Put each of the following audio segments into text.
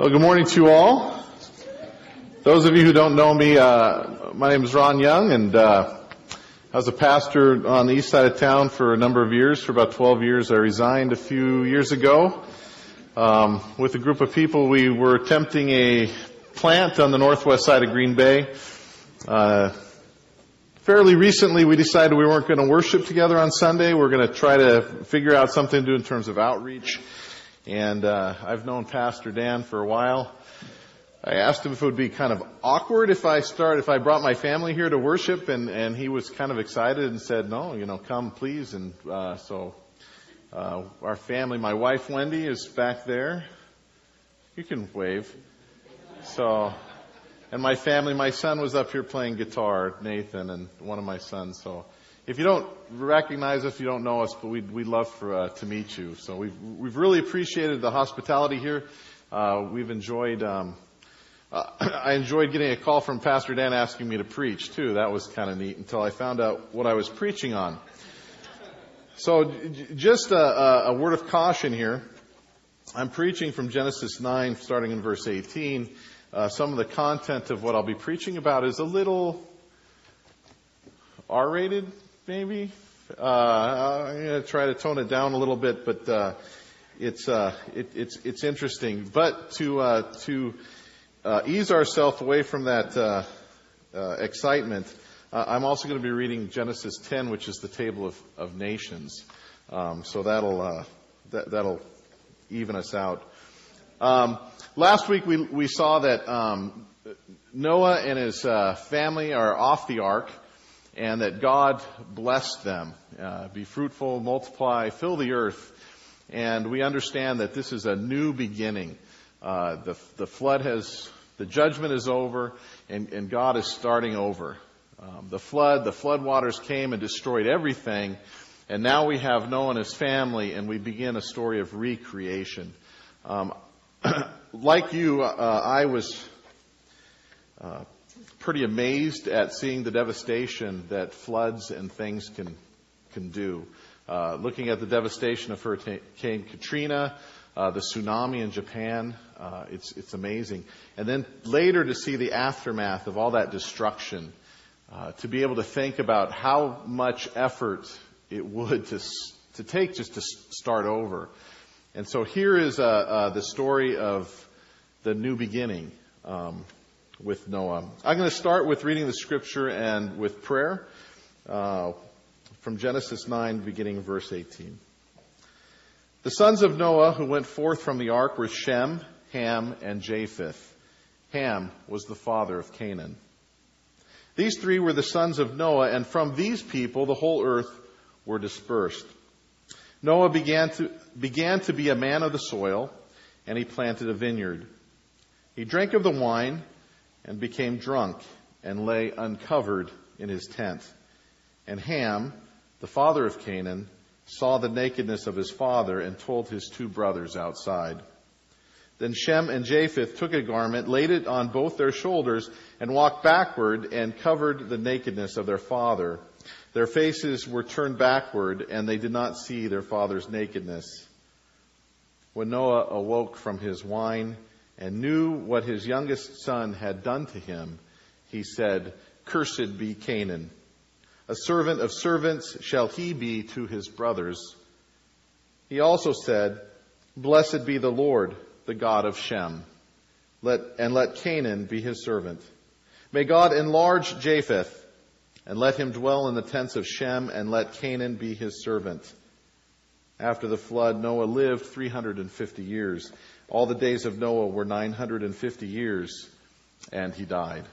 Well, good morning to you all. Those of you who don't know me, uh, my name is Ron Young, and uh, I was a pastor on the east side of town for a number of years. For about 12 years, I resigned a few years ago. Um, with a group of people, we were attempting a plant on the northwest side of Green Bay. Uh, fairly recently, we decided we weren't going to worship together on Sunday. We're going to try to figure out something to do in terms of outreach. And uh, I've known Pastor Dan for a while. I asked him if it would be kind of awkward if I start, if I brought my family here to worship, and and he was kind of excited and said, "No, you know, come please." And uh, so uh, our family, my wife Wendy is back there. You can wave. So, and my family, my son was up here playing guitar, Nathan, and one of my sons. So if you don't recognize us, you don't know us, but we'd, we'd love for, uh, to meet you. So we've, we've really appreciated the hospitality here. Uh, we've enjoyed, um, uh, I enjoyed getting a call from Pastor Dan asking me to preach too. That was kind of neat until I found out what I was preaching on. So just a, a word of caution here. I'm preaching from Genesis 9, starting in verse 18. Uh, some of the content of what I'll be preaching about is a little R-rated, maybe. Uh, I'm going to try to tone it down a little bit, but uh, it's uh, it, it's it's interesting. But to uh, to uh, ease ourselves away from that uh, excitement, I'm also going to be reading Genesis 10, which is the table of, of nations. Um, so that'll that, that'll even us out. Um, last week we we saw that um, Noah and his family are off the ark and that God blessed them. Uh, be fruitful, multiply, fill the earth. And we understand that this is a new beginning. Uh, the, the flood has, the judgment is over, and, and God is starting over. Um, the flood, the flood waters came and destroyed everything, and now we have Noah and his family, and we begin a story of recreation. Um, like you, uh, I was uh, pretty amazed at seeing the devastation that floods and things can can do. Uh, looking at the devastation of Hurricane Katrina, uh, the tsunami in Japan, uh, it's it's amazing. And then later to see the aftermath of all that destruction, uh, to be able to think about how much effort it would to to take just to start over. And so here is uh, uh, the story of the new beginning. Um, with Noah. I'm going to start with reading the scripture and with prayer uh, from Genesis 9, beginning verse 18. The sons of Noah who went forth from the ark were Shem, Ham, and Japheth. Ham was the father of Canaan. These three were the sons of Noah, and from these people the whole earth were dispersed. Noah began to, began to be a man of the soil, and he planted a vineyard. He drank of the wine and became drunk and lay uncovered in his tent. And Ham, the father of Canaan, saw the nakedness of his father and told his two brothers outside. Then Shem and Japheth took a garment, laid it on both their shoulders, and walked backward and covered the nakedness of their father. Their faces were turned backward, and they did not see their father's nakedness. When Noah awoke from his wine, and knew what his youngest son had done to him, he said, Cursed be Canaan. A servant of servants shall he be to his brothers. He also said, Blessed be the Lord, the God of Shem, let, and let Canaan be his servant. May God enlarge Japheth, and let him dwell in the tents of Shem, and let Canaan be his servant. After the flood, Noah lived 350 years. All the days of Noah were 950 years, and he died.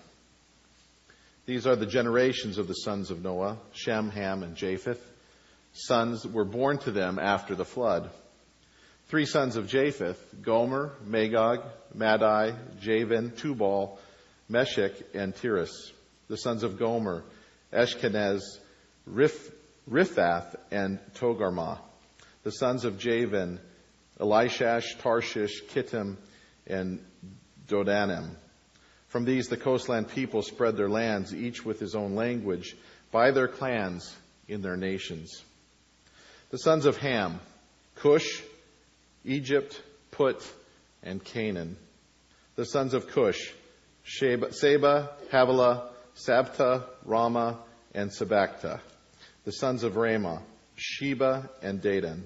These are the generations of the sons of Noah Shem, Ham, and Japheth. Sons were born to them after the flood. Three sons of Japheth Gomer, Magog, Madai, Javan, Tubal, Meshech, and Tiras. The sons of Gomer, Ashkenaz, Rif, Riphath, and Togarmah. The sons of Javan, Elishah, Tarshish, Kittim, and Dodanim. From these, the coastland people spread their lands, each with his own language, by their clans in their nations. The sons of Ham, Cush, Egypt, Put, and Canaan. The sons of Cush, Seba, Havilah, Sabta, Raamah, and Sabachta. The sons of Raamah, Sheba and Dedan.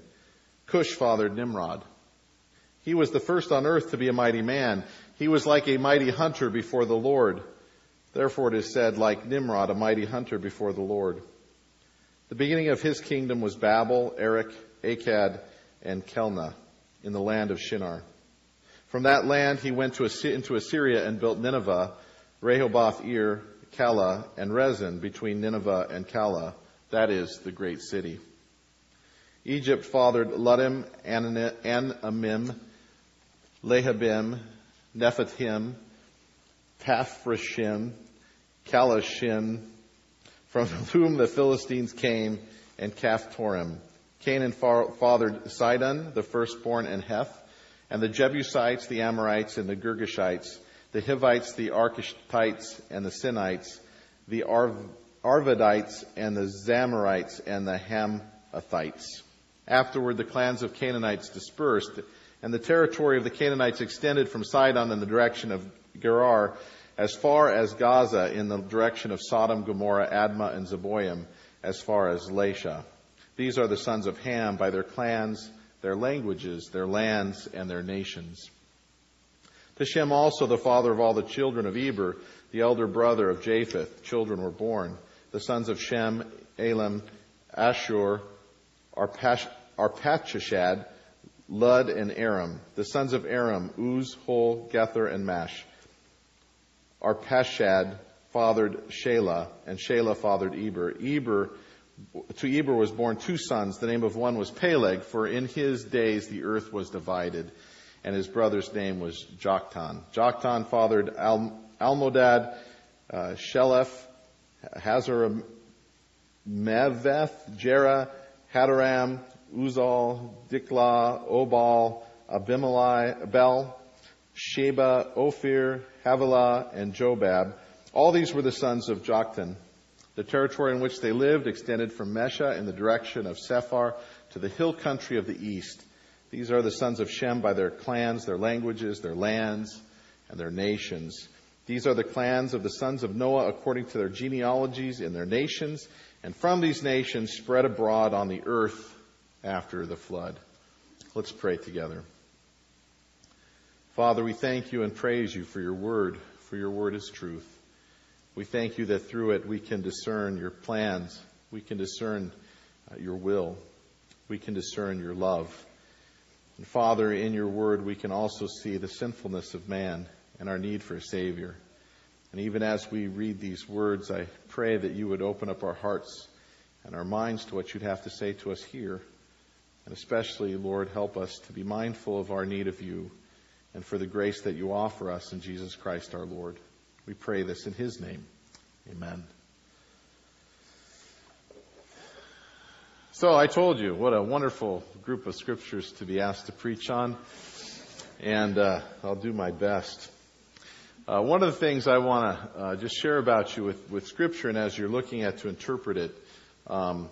Cush fathered Nimrod. He was the first on earth to be a mighty man. He was like a mighty hunter before the Lord. Therefore it is said, like Nimrod, a mighty hunter before the Lord. The beginning of his kingdom was Babel, Erech, Akkad, and Calneh in the land of Shinar. From that land he went to, into Assyria and built Nineveh, Rehoboth Ir, Calah, and Resen between Nineveh and Calah. That is the great city. Egypt fathered Ludim, Anamim, Lehabim, Nephathim, Taphrashim, Calashim, from whom the Philistines came, and Caphtorim. Canaan fathered Sidon, the firstborn, and Heth, and the Jebusites, the Amorites, and the Girgashites, the Hivites, the Architites, and the Sinites, the Arv- Arvadites, and the Zemarites, and the Hamathites. Afterward, the clans of Canaanites dispersed, and the territory of the Canaanites extended from Sidon in the direction of Gerar as far as Gaza in the direction of Sodom, Gomorrah, Admah, and Zeboim, as far as Lasha. These are the sons of Ham by their clans, their languages, their lands, and their nations. To Shem also, the father of all the children of Eber, the elder brother of Japheth, children were born. The sons of Shem, Elam, Ashur, Arpachshad, Lud, and Aram. The sons of Aram, Uz, Hul, Gether, and Mash. Arpachshad fathered Shelah, and Shelah fathered Eber. Eber to Eber was born two sons. The name of one was Peleg, for in his days the earth was divided, and his brother's name was Joktan. Joktan fathered Al- Almodad, uh, Sheleph, Hazar, Meveth, Jerah, Hadoram, Uzal, Diklah, Obal, Abimelech, Abel, Sheba, Ophir, Havilah, and Jobab. All these were the sons of Joktan. The territory in which they lived extended from Mesha in the direction of Sephar to the hill country of the east. These are the sons of Shem by their clans, their languages, their lands, and their nations. These are the clans of the sons of Noah according to their genealogies in their nations, and from these nations spread abroad on the earth after the flood. Let's pray together. Father, we thank you and praise you for your word, for your word is truth. We thank you that through it we can discern your plans. We can discern uh, your will. We can discern your love. And Father, in your word, we can also see the sinfulness of man and our need for a Savior. And even as we read these words, I pray that you would open up our hearts and our minds to what you'd have to say to us here. And especially, Lord, help us to be mindful of our need of you and for the grace that you offer us in Jesus Christ our Lord. We pray this in His name. Amen. So I told you what a wonderful group of scriptures to be asked to preach on, and uh, I'll do my best. Uh, one of the things I want to uh, just share about you with, with Scripture, and as you're looking at to interpret it, um,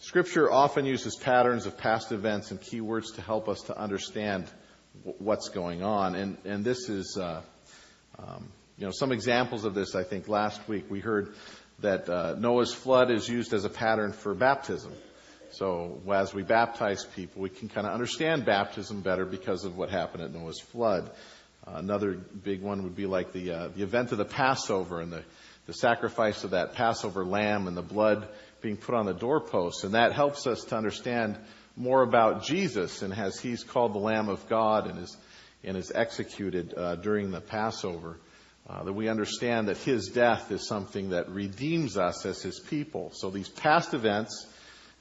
Scripture often uses patterns of past events and keywords to help us to understand w- what's going on, and and this is uh, um, you know, some examples of this, I think last week we heard that uh, Noah's flood is used as a pattern for baptism. So as we baptize people, we can kind of understand baptism better because of what happened at Noah's flood. Another big one would be like the uh, the event of the Passover and the the sacrifice of that Passover lamb and the blood being put on the doorposts, and that helps us to understand more about Jesus and as He's called the Lamb of God and is and is executed uh, during the Passover. Uh, that we understand that his death is something that redeems us as his people. So these past events,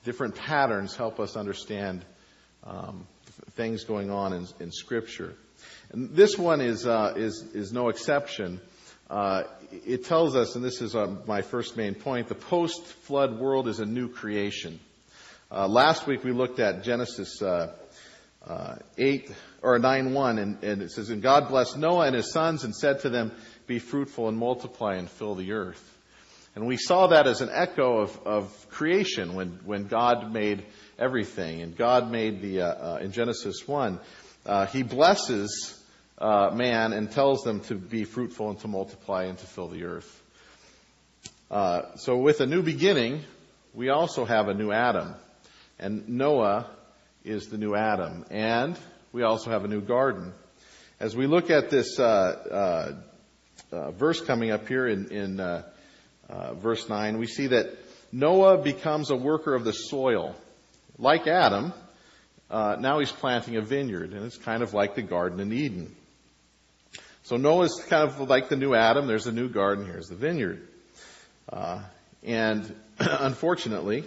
different patterns, help us understand um, things going on in, in, Scripture. And this one is uh, is is no exception. Uh, it tells us, and this is uh, my first main point: the post-flood world is a new creation. Uh, last week we looked at Genesis uh, 8 or 9 1, and, and it says, And God blessed Noah and his sons and said to them, Be fruitful and multiply and fill the earth. And we saw that as an echo of, of creation when, when God made everything. And God made the, uh, uh, in Genesis 1, uh, He blesses uh, man and tells them to be fruitful and to multiply and to fill the earth. Uh, so with a new beginning, we also have a new Adam. And Noah is the new Adam. And we also have a new garden. As we look at this uh, uh, uh verse coming up here in, in verse 9, we see that Noah becomes a worker of the soil. Like Adam, now he's planting a vineyard, and it's kind of like the Garden in Eden. So Noah's kind of like the new Adam. There's a new garden. Here's the vineyard. Uh, and unfortunately,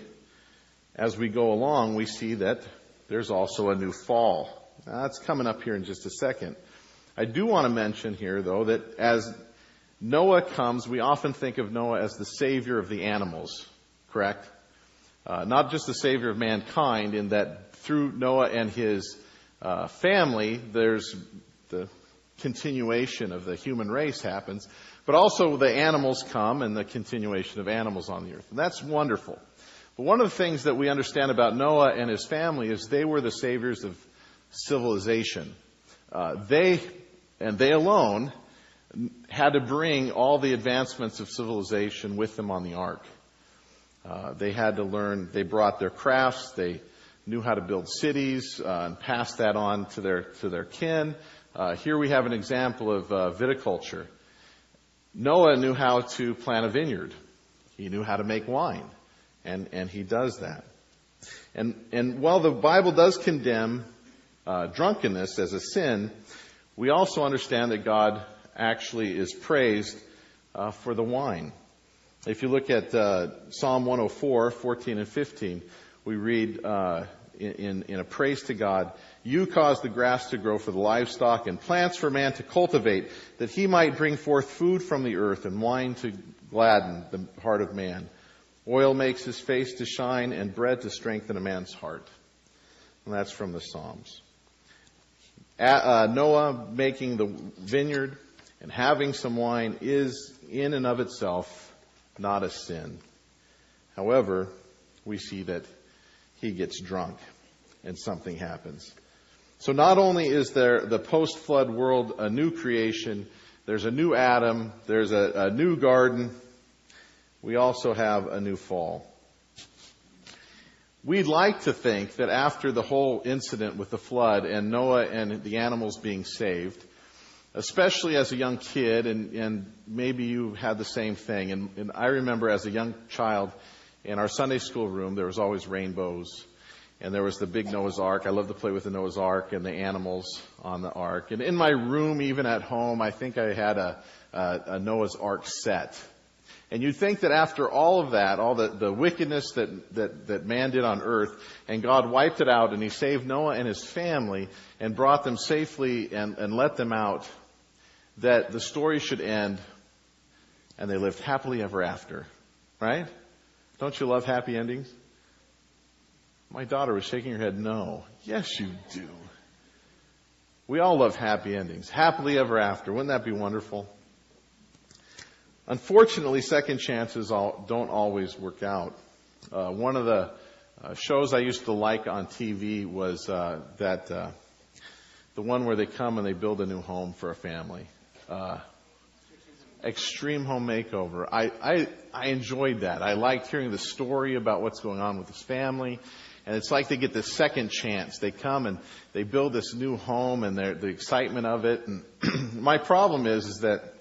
as we go along, we see that there's also a new fall. Now, that's coming up here in just a second. I do want to mention here, though, that as Noah comes, we often think of Noah as the savior of the animals, correct? Uh, not just the savior of mankind, in that through Noah and his uh, family, there's the continuation of the human race happens, but also the animals come and the continuation of animals on the earth. And that's wonderful. But one of the things that we understand about Noah and his family is they were the saviors of civilization. Uh, they, and they alone, had to bring all the advancements of civilization with them on the ark. Uh, they had to learn, they brought their crafts, they knew how to build cities uh, and pass that on to their, to their kin. Uh, here we have an example of uh, viticulture. Noah knew how to plant a vineyard. He knew how to make wine. And, and he does that. And, and while the Bible does condemn uh, drunkenness as a sin, we also understand that God actually is praised uh, for the wine. If you look at uh, Psalm 104, 14 and 15, we read uh, in, in a praise to God, you caused the grass to grow for the livestock and plants for man to cultivate, that he might bring forth food from the earth and wine to gladden the heart of man. Oil makes his face to shine and bread to strengthen a man's heart. And that's from the Psalms. Uh, Noah making the vineyard and having some wine is in and of itself not a sin. However, we see that he gets drunk and something happens. So not only is there the post flood world a new creation, there's a new Adam, there's a, a new garden, we also have a new fall. We'd like to think that after the whole incident with the flood and Noah and the animals being saved, especially as a young kid, and, and maybe you had the same thing. And, and I remember as a young child in our Sunday school room, there was always rainbows and there was the big Noah's Ark. I love to play with the Noah's Ark and the animals on the Ark. And in my room, even at home, I think I had a, a, a Noah's Ark set. And you'd think that after all of that, all the, the wickedness that, that, that man did on earth, and God wiped it out, and He saved Noah and his family, and brought them safely and, and let them out, that the story should end, and they lived happily ever after. Right? Don't you love happy endings? My daughter was shaking her head, no. Yes, you do. We all love happy endings. Happily ever after. Wouldn't that be wonderful? Unfortunately, second chances don't always work out. Uh, one of the uh, shows I used to like on TV was uh, that uh, the one where they come and they build a new home for a family. Extreme Home Makeover. I, I I enjoyed that. I liked hearing the story about what's going on with this family and it's like they get this second chance. They come and they build this new home and the excitement of it. And my problem is, is that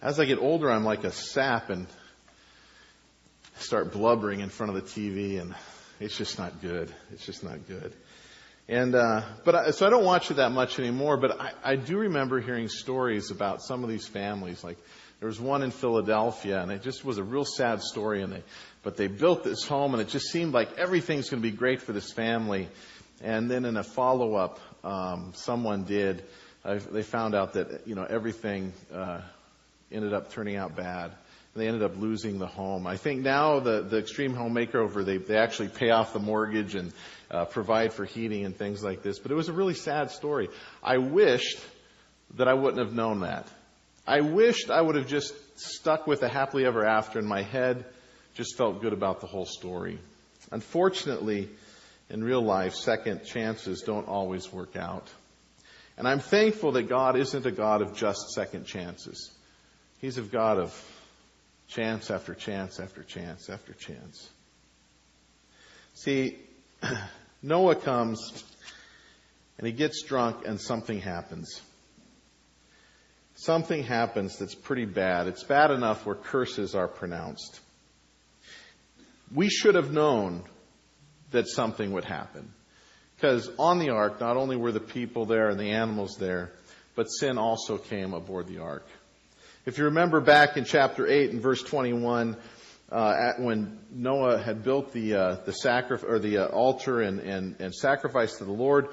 as I get older, I'm like a sap and start blubbering in front of the TV and it's just not good. It's just not good. And, uh, but I, so I don't watch it that much anymore, but I, I do remember hearing stories about some of these families, like there was one in Philadelphia, and it just was a real sad story. And they, but they built this home, and it just seemed like everything's going to be great for this family. And then in a follow up, um, someone did. Uh, they found out that you know everything uh, ended up turning out bad. They ended up losing the home. I think now the the extreme home makeover they they actually pay off the mortgage and uh, provide for heating and things like this. But it was a really sad story. I wished that I wouldn't have known that. I wished I would have just stuck with a happily ever after in my head, just felt good about the whole story. Unfortunately, in real life, second chances don't always work out. And I'm thankful that God isn't a God of just second chances. He's a God of chance after chance after chance after chance. See, Noah comes and he gets drunk and something happens. Something happens that's pretty bad. It's bad enough where curses are pronounced. We should have known that something would happen. Because on the ark, not only were the people there and the animals there, but sin also came aboard the ark. If you remember back in chapter 8 and verse 21, uh, when Noah had built the uh, the sacrifice or the uh, altar and, and and sacrifice to the Lord,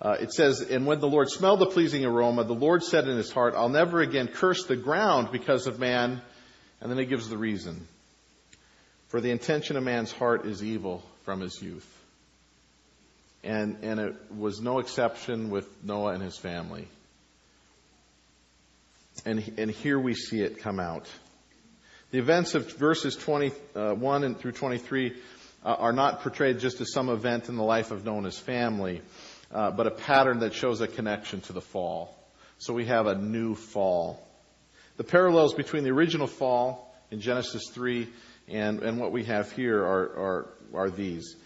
uh, it says, and when the Lord smelled the pleasing aroma, the Lord said in his heart, "I'll never again curse the ground because of man." And then he gives the reason: for the intention of man's heart is evil from his youth. And, and it was no exception with Noah and his family. And, and here we see it come out. The events of verses 21 and through 23 uh, are not portrayed just as some event in the life of Noah's family, uh, but a pattern that shows a connection to the fall. So we have a new fall. The parallels between the original fall in Genesis 3 and, and what we have here are, are, are these.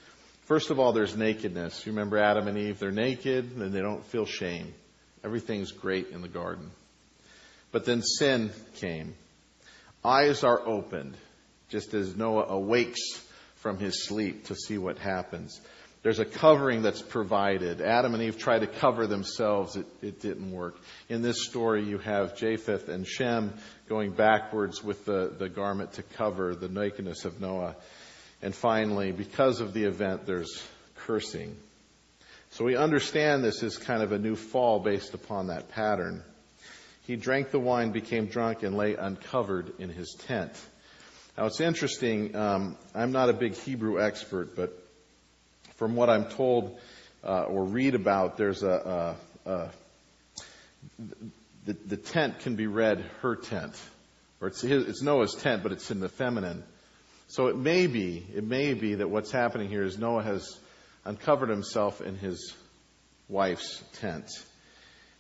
First of all, there's nakedness. You remember Adam and Eve? They're naked and they don't feel shame. Everything's great in the garden. But then sin came. Eyes are opened, just as Noah awakes from his sleep to see what happens. There's a covering that's provided. Adam and Eve tried to cover themselves. It, it didn't work. In this story, you have Japheth and Shem going backwards with the, the garment to cover the nakedness of Noah. And finally, because of the event, there's cursing. So we understand this is kind of a new fall based upon that pattern. He drank the wine, became drunk, and lay uncovered in his tent. Now it's interesting. Um, I'm not a big Hebrew expert, but from what I'm told uh, or read about, there's a, a, a the, the, tent can be read her tent, or it's, his, it's Noah's tent, but it's in the feminine. So it may be, it may be that what's happening here is Noah has uncovered himself in his wife's tent.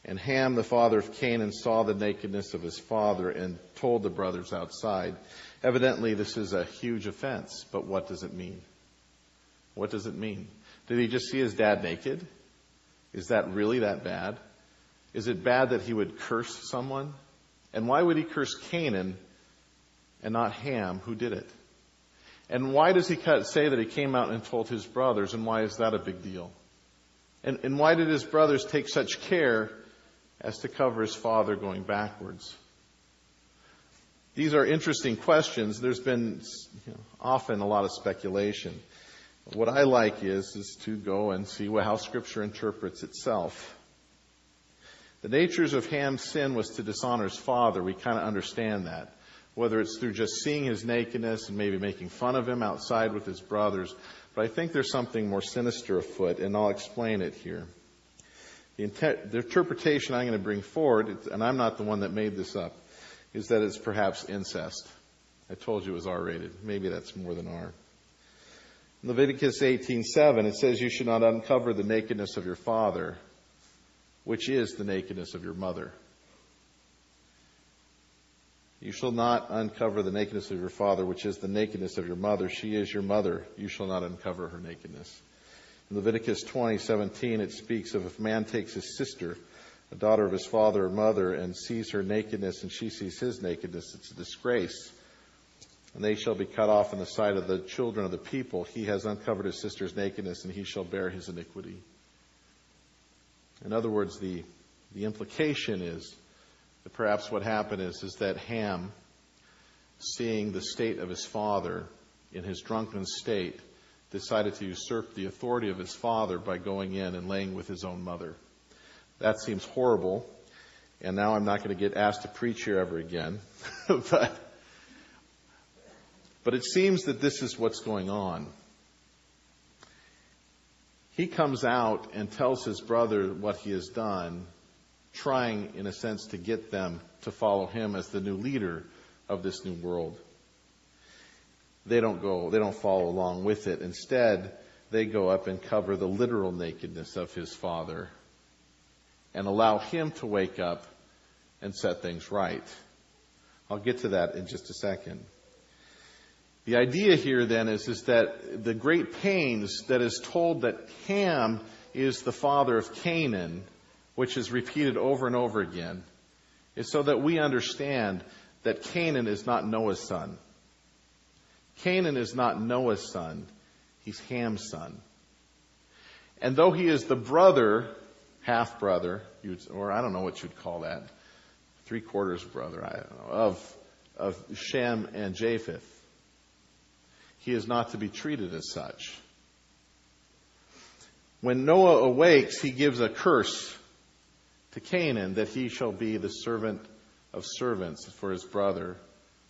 And Ham, the father of Canaan, saw the nakedness of his father and told the brothers outside. Evidently, this is a huge offense, but what does it mean? What does it mean? Did he just see his dad naked? Is that really that bad? Is it bad that he would curse someone? And why would he curse Canaan and not Ham, who did it? And why does he say that he came out and told his brothers, and why is that a big deal? And, and why did his brothers take such care as to cover his father going backwards? These are interesting questions. There's been you know, often a lot of speculation. What I like is, is to go and see how Scripture interprets itself. The natures of Ham's sin was to dishonor his father. We kind of understand that. Whether it's through just seeing his nakedness and maybe making fun of him outside with his brothers. But I think there's something more sinister afoot, and I'll explain it here. The, inter- the interpretation I'm going to bring forward, and I'm not the one that made this up, is that it's perhaps incest. I told you it was R rated. Maybe that's more than R. Leviticus 18:7 it says you should not uncover the nakedness of your father which is the nakedness of your mother. You shall not uncover the nakedness of your father which is the nakedness of your mother she is your mother you shall not uncover her nakedness. In Leviticus 20:17 it speaks of if a man takes his sister a daughter of his father or mother and sees her nakedness and she sees his nakedness it's a disgrace and they shall be cut off in the sight of the children of the people. He has uncovered his sister's nakedness, and he shall bear his iniquity. In other words, the, the implication is that perhaps what happened is, is that Ham, seeing the state of his father in his drunken state, decided to usurp the authority of his father by going in and laying with his own mother. That seems horrible, and now I'm not going to get asked to preach here ever again. but but it seems that this is what's going on. He comes out and tells his brother what he has done, trying, in a sense, to get them to follow him as the new leader of this new world. They don't go, they don't follow along with it. Instead, they go up and cover the literal nakedness of his father and allow him to wake up and set things right. I'll get to that in just a second. The idea here then is, is that the great pains that is told that Ham is the father of Canaan, which is repeated over and over again, is so that we understand that Canaan is not Noah's son. Canaan is not Noah's son, he's Ham's son. And though he is the brother, half brother, or I don't know what you'd call that, three quarters brother, I don't know, of, of Shem and Japheth, he is not to be treated as such. When Noah awakes, he gives a curse to Canaan that he shall be the servant of servants for his brother.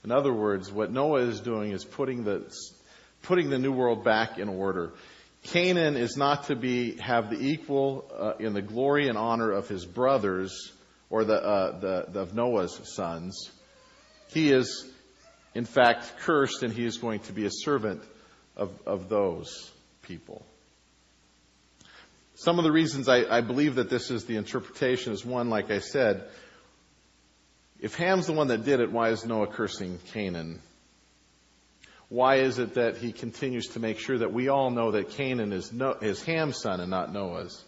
In other words, what Noah is doing is putting the, putting the new world back in order. Canaan is not to be, have the equal uh, in the glory and honor of his brothers or the, uh, the, the, of Noah's sons. He is, in fact, cursed and he is going to be a servant of, of those people. Some of the reasons I, I believe that this is the interpretation is one, like I said, if Ham's the one that did it, why is Noah cursing Canaan? Why is it that he continues to make sure that we all know that Canaan is, no, is Ham's son and not Noah's?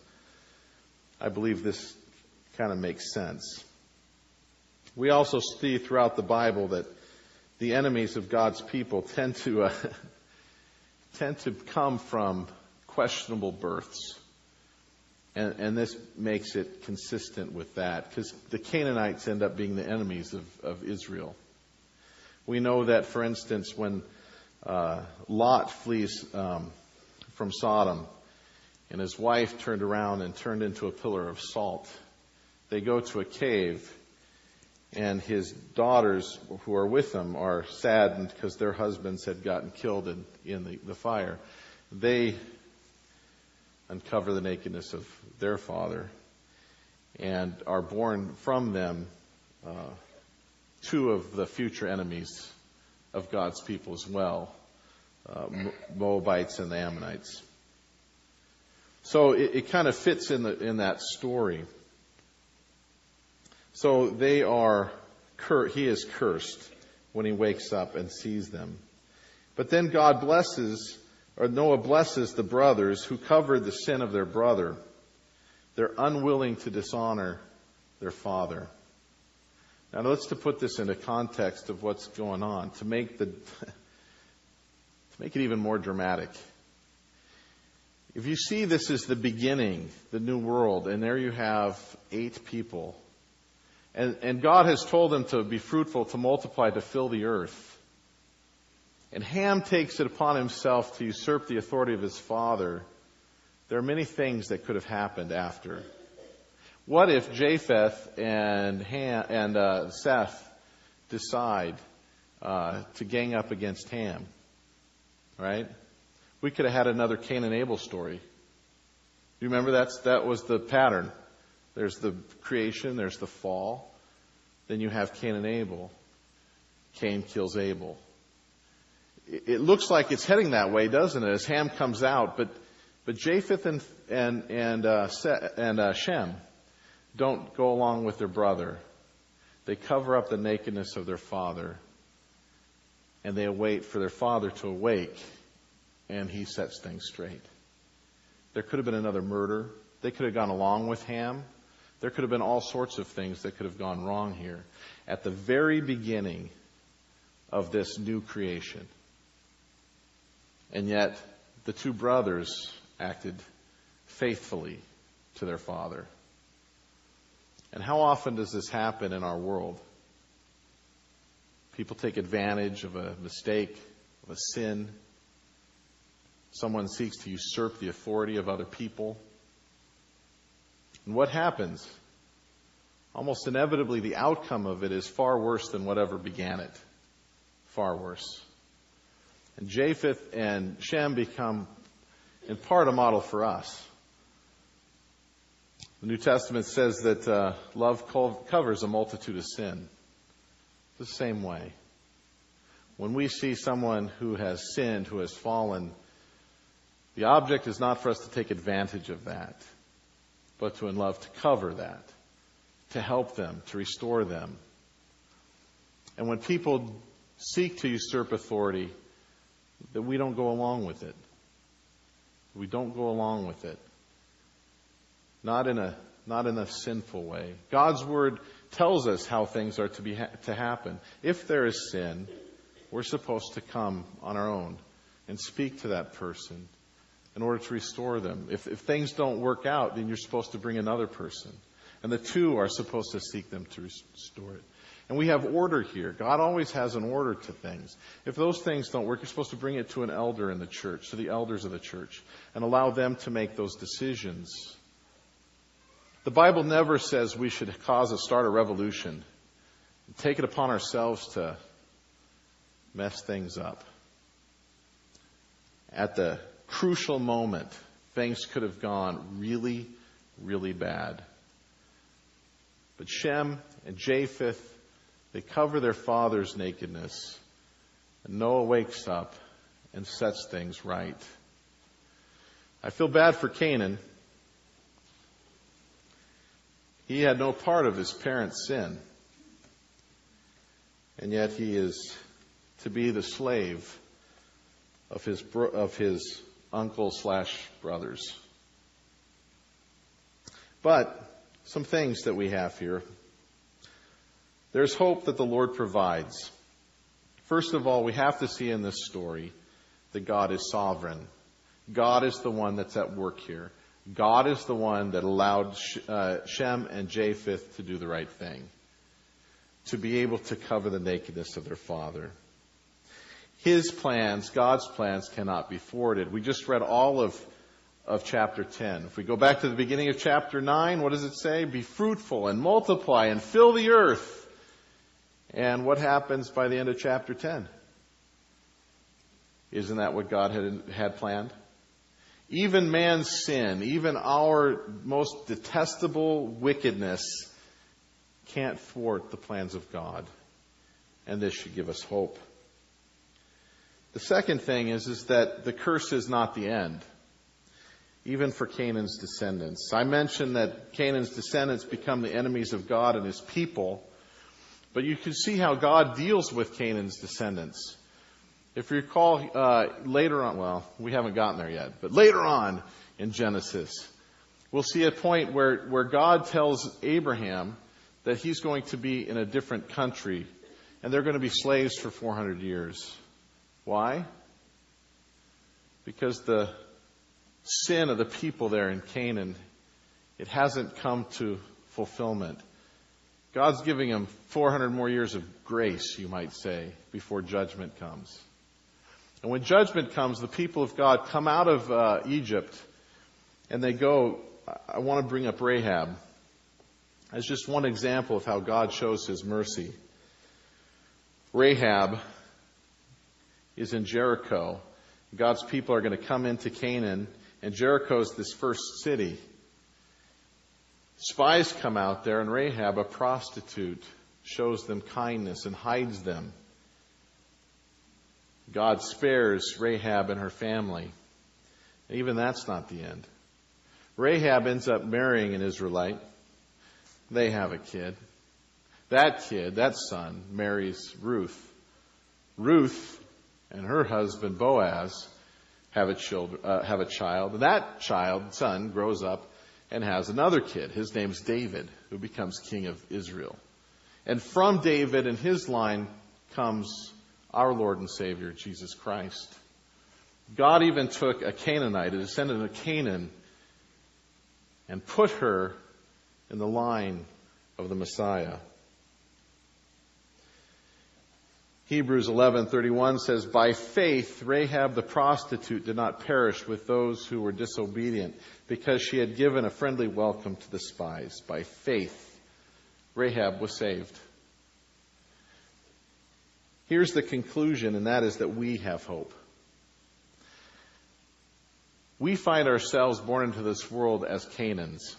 I believe this kind of makes sense. We also see throughout the Bible that the enemies of God's people tend to uh, tend to come from questionable births. And, this makes it consistent with that because the Canaanites end up being the enemies of, of Israel. We know that, for instance, when uh, Lot flees um, from Sodom and his wife turned around and turned into a pillar of salt, they go to a cave and his daughters who are with him are saddened because their husbands had gotten killed in, in the, the fire. They uncover the nakedness of their father and are born from them uh, two of the future enemies of God's people as well uh, Moabites and the Ammonites. So it, it kind of fits in, the, in that story. So they are, cur- he is cursed when he wakes up and sees them. But then God blesses or Noah blesses the brothers who covered the sin of their brother. They're unwilling to dishonor their father. Now let's to put this into context of what's going on to make the to make it even more dramatic. If you see this as the beginning, the new world, and there you have eight people, and, and God has told them to be fruitful, to multiply, to fill the earth. And Ham takes it upon himself to usurp the authority of his father. There are many things that could have happened after. What if Japheth and, Ham, and uh, Seth decide uh, to gang up against Ham? Right? We could have had another Cain and Abel story. You remember that's, that was the pattern. There's the creation, there's the fall. Then you have Cain and Abel. Cain kills Abel it looks like it's heading that way, doesn't it? As Ham comes out, but but Japheth and and and uh, and uh, Shem don't go along with their brother. They cover up the nakedness of their father, and they await for their father to awake, and he sets things straight. There could have been another murder. They could have gone along with Ham. There could have been all sorts of things that could have gone wrong here at the very beginning of this new creation. And yet, the two brothers acted faithfully to their father. And how often does this happen in our world? People take advantage of a mistake, of a sin. Someone seeks to usurp the authority of other people. And what happens? Almost inevitably, the outcome of it is far worse than whatever began it. Far worse. And Japheth and Shem become, in part, a model for us. The New Testament says that uh, love covers a multitude of sin. The same way. When we see someone who has sinned, who has fallen, the object is not for us to take advantage of that. but to in love to cover that, to help them, to restore them. And when people seek to usurp authority, that we don't go along with it. We don't go along with it. Not in a not in a sinful way. God's word tells us how things are to be to happen. If there is sin, we're supposed to come on our own and speak to that person in order to restore them. If, if things don't work out, then you're supposed to bring another person. And the two are supposed to seek them to restore it. And we have order here. God always has an order to things. If those things don't work, you're supposed to bring it to an elder in the church, to the elders of the church, and allow them to make those decisions. The Bible never says we should cause a start a revolution, take it upon ourselves to mess things up. At the crucial moment, things could have gone really, really bad. But Shem and Japheth they cover their father's nakedness. And Noah wakes up and sets things right. I feel bad for Canaan. He had no part of his parents' sin. And yet he is to be the slave of his, of his uncle slash brothers. But some things that we have here there's hope that the Lord provides. First of all, we have to see in this story that God is sovereign. God is the one that's at work here. God is the one that allowed uh, Shem and Japheth to do the right thing, to be able to cover the nakedness of their father. His plans, God's plans, cannot be thwarted. We just read all of, of chapter 10. If we go back to the beginning of chapter 9, what does it say? Be fruitful and multiply and fill the earth and what happens by the end of chapter 10? Isn't that what God had, had planned? Even man's sin, even our most detestable wickedness, can't thwart the plans of God. And this should give us hope. The second thing is, is that the curse is not the end, even for Canaan's descendants. I mentioned that Canaan's descendants become the enemies of God and his people but you can see how God deals with Canaan's descendants. If you recall, uh, later on, well, we haven't gotten there yet, but later on in Genesis, we'll see a point where, where God tells Abraham that he's going to be in a different country and they're going to be slaves for 400 years. Why? Because the sin of the people there in Canaan, it hasn't come to fulfillment. God's giving them 400 more years of grace, you might say, before judgment comes. And when judgment comes, the people of God come out of uh, Egypt and they go. I want to bring up Rahab as just one example of how God shows his mercy. Rahab is in Jericho. God's people are going to come into Canaan, and Jericho is this first city. Spies come out there, and Rahab, a prostitute, shows them kindness and hides them. God spares Rahab and her family. And Even that's not the end. Rahab ends up marrying an Israelite. They have a kid. That kid, that son, marries Ruth. Ruth and her husband Boaz have a, child, uh, have a child. And that child, son, grows up and has another kid. His name's David, who becomes king of Israel. And from David and his line comes our Lord and Savior, Jesus Christ. God even took a Canaanite, a descendant of Canaan, and put her in the line of the Messiah. Hebrews 11:31 says by faith Rahab the prostitute did not perish with those who were disobedient because she had given a friendly welcome to the spies. By faith Rahab was saved. Here's the conclusion and that is that we have hope. We find ourselves born into this world as Canaans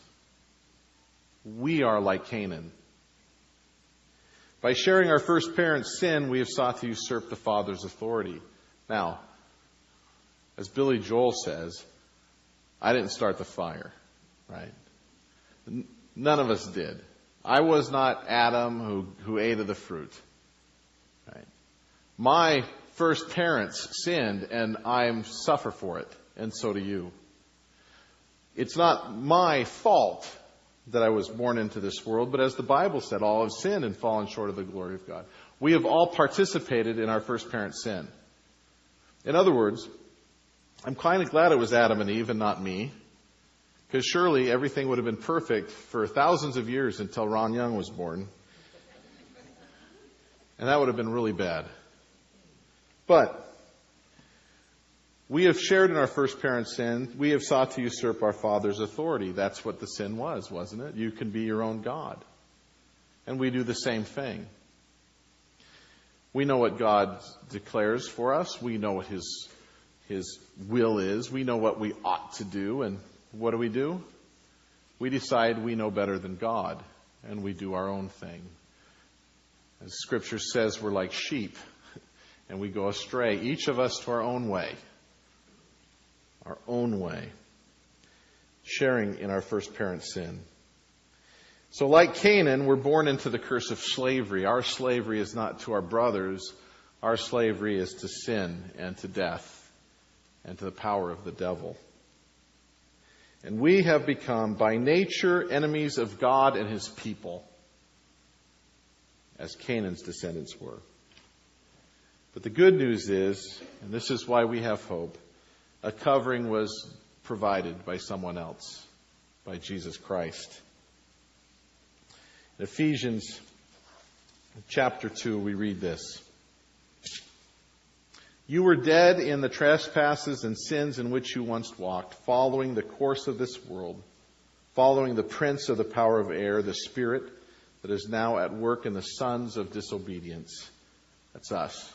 We are like Canaan by sharing our first parent's sin, we have sought to usurp the father's authority. Now, as Billy Joel says, I didn't start the fire, right? None of us did. I was not Adam who, who ate of the fruit. Right? My first parents sinned and I suffer for it, and so do you. It's not my fault that I was born into this world, but as the Bible said, all have sinned and fallen short of the glory of God. We have all participated in our first parent's sin. In other words, I'm kind of glad it was Adam and Eve and not me, because surely everything would have been perfect for thousands of years until Ron Young was born. And that would have been really bad. But we have shared in our first parent's sin. We have sought to usurp our father's authority. That's what the sin was, wasn't it? You can be your own God. And we do the same thing. We know what God declares for us. We know what His, His will is. We know what we ought to do. And what do we do? We decide we know better than God, and we do our own thing. As Scripture says, we're like sheep, and we go astray, each of us to our own way. Our own way. Sharing in our first parent's sin. So, like Canaan, we're born into the curse of slavery. Our slavery is not to our brothers, our slavery is to sin and to death and to the power of the devil. And we have become, by nature, enemies of God and his people, as Canaan's descendants were. But the good news is, and this is why we have hope, a covering was provided by someone else, by Jesus Christ. In Ephesians chapter 2, we read this. You were dead in the trespasses and sins in which you once walked, following the course of this world, following the prince of the power of air, the spirit that is now at work in the sons of disobedience. That's us.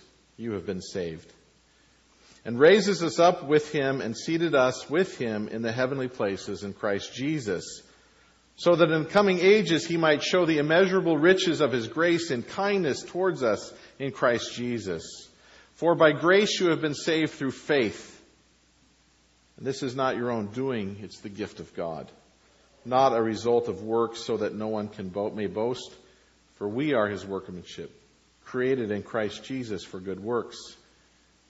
you have been saved. And raises us up with Him and seated us with Him in the heavenly places in Christ Jesus, so that in coming ages He might show the immeasurable riches of His grace and kindness towards us in Christ Jesus. For by grace you have been saved through faith. And this is not your own doing, it's the gift of God. Not a result of works so that no one can bo- may boast, for we are his workmanship, created in Christ Jesus for good works,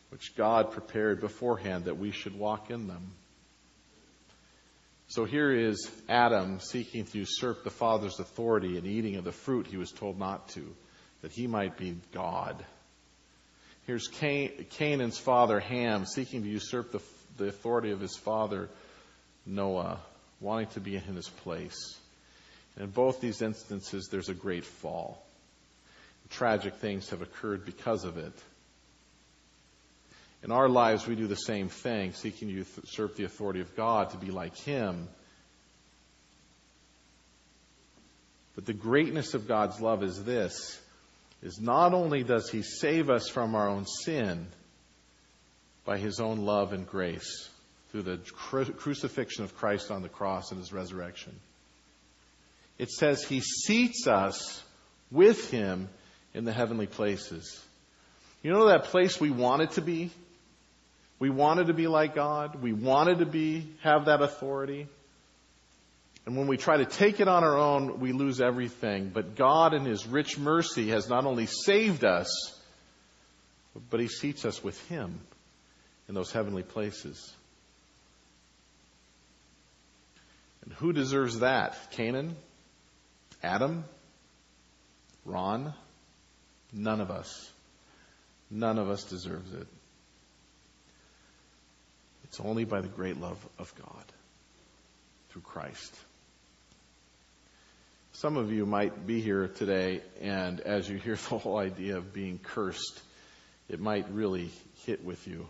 which God prepared beforehand that we should walk in them. So here is Adam seeking to usurp the Father's authority and eating of the fruit he was told not to, that he might be God. Here's Canaan's father, Ham, seeking to usurp the, the authority of his father, Noah, wanting to be in his place. In both these instances, there's a great fall. Tragic things have occurred because of it. In our lives, we do the same thing, seeking to usurp the authority of God to be like Him. But the greatness of God's love is this is not only does he save us from our own sin by his own love and grace through the cru- crucifixion of Christ on the cross and his resurrection, it says he seats us with him in the heavenly places. You know that place we wanted to be? We wanted to be like God. We wanted to be, have that authority. And when we try to take it on our own, we lose everything. But God, in His rich mercy, has not only saved us, but He seats us with Him in those heavenly places. And who deserves that? Canaan? Adam? Ron? None of us. None of us deserves it. It's only by the great love of God through Christ. Some of you might be here today, and as you hear the whole idea of being cursed, it might really hit with you.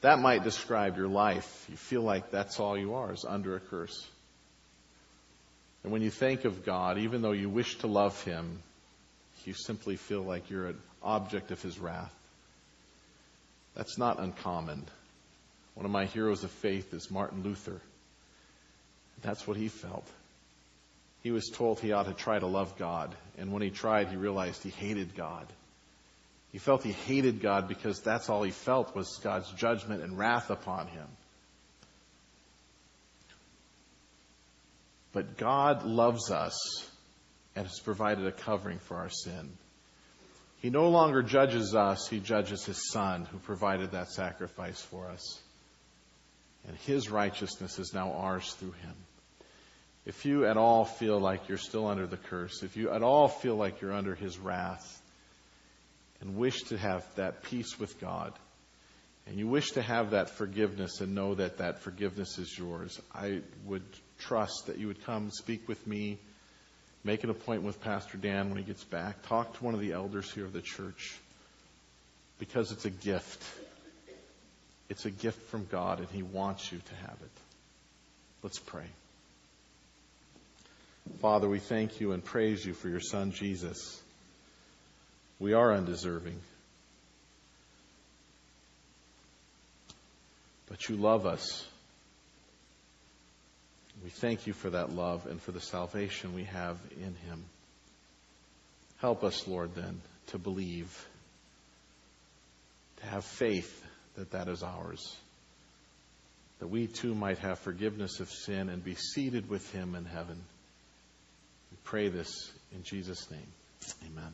That might describe your life. You feel like that's all you are, is under a curse. And when you think of God, even though you wish to love Him, you simply feel like you're an object of His wrath. That's not uncommon. One of my heroes of faith is Martin Luther. That's what he felt. He was told he ought to try to love God. And when he tried, he realized he hated God. He felt he hated God because that's all he felt was God's judgment and wrath upon him. But God loves us and has provided a covering for our sin. He no longer judges us, he judges his son who provided that sacrifice for us. And his righteousness is now ours through him. If you at all feel like you're still under the curse, if you at all feel like you're under his wrath, and wish to have that peace with God, and you wish to have that forgiveness and know that that forgiveness is yours, I would trust that you would come speak with me, make an appointment with Pastor Dan when he gets back, talk to one of the elders here of the church, because it's a gift. It's a gift from God, and He wants you to have it. Let's pray. Father, we thank you and praise you for your Son, Jesus. We are undeserving. But you love us. We thank you for that love and for the salvation we have in him. Help us, Lord, then, to believe, to have faith that that is ours, that we too might have forgiveness of sin and be seated with him in heaven. We pray this in Jesus' name. Amen.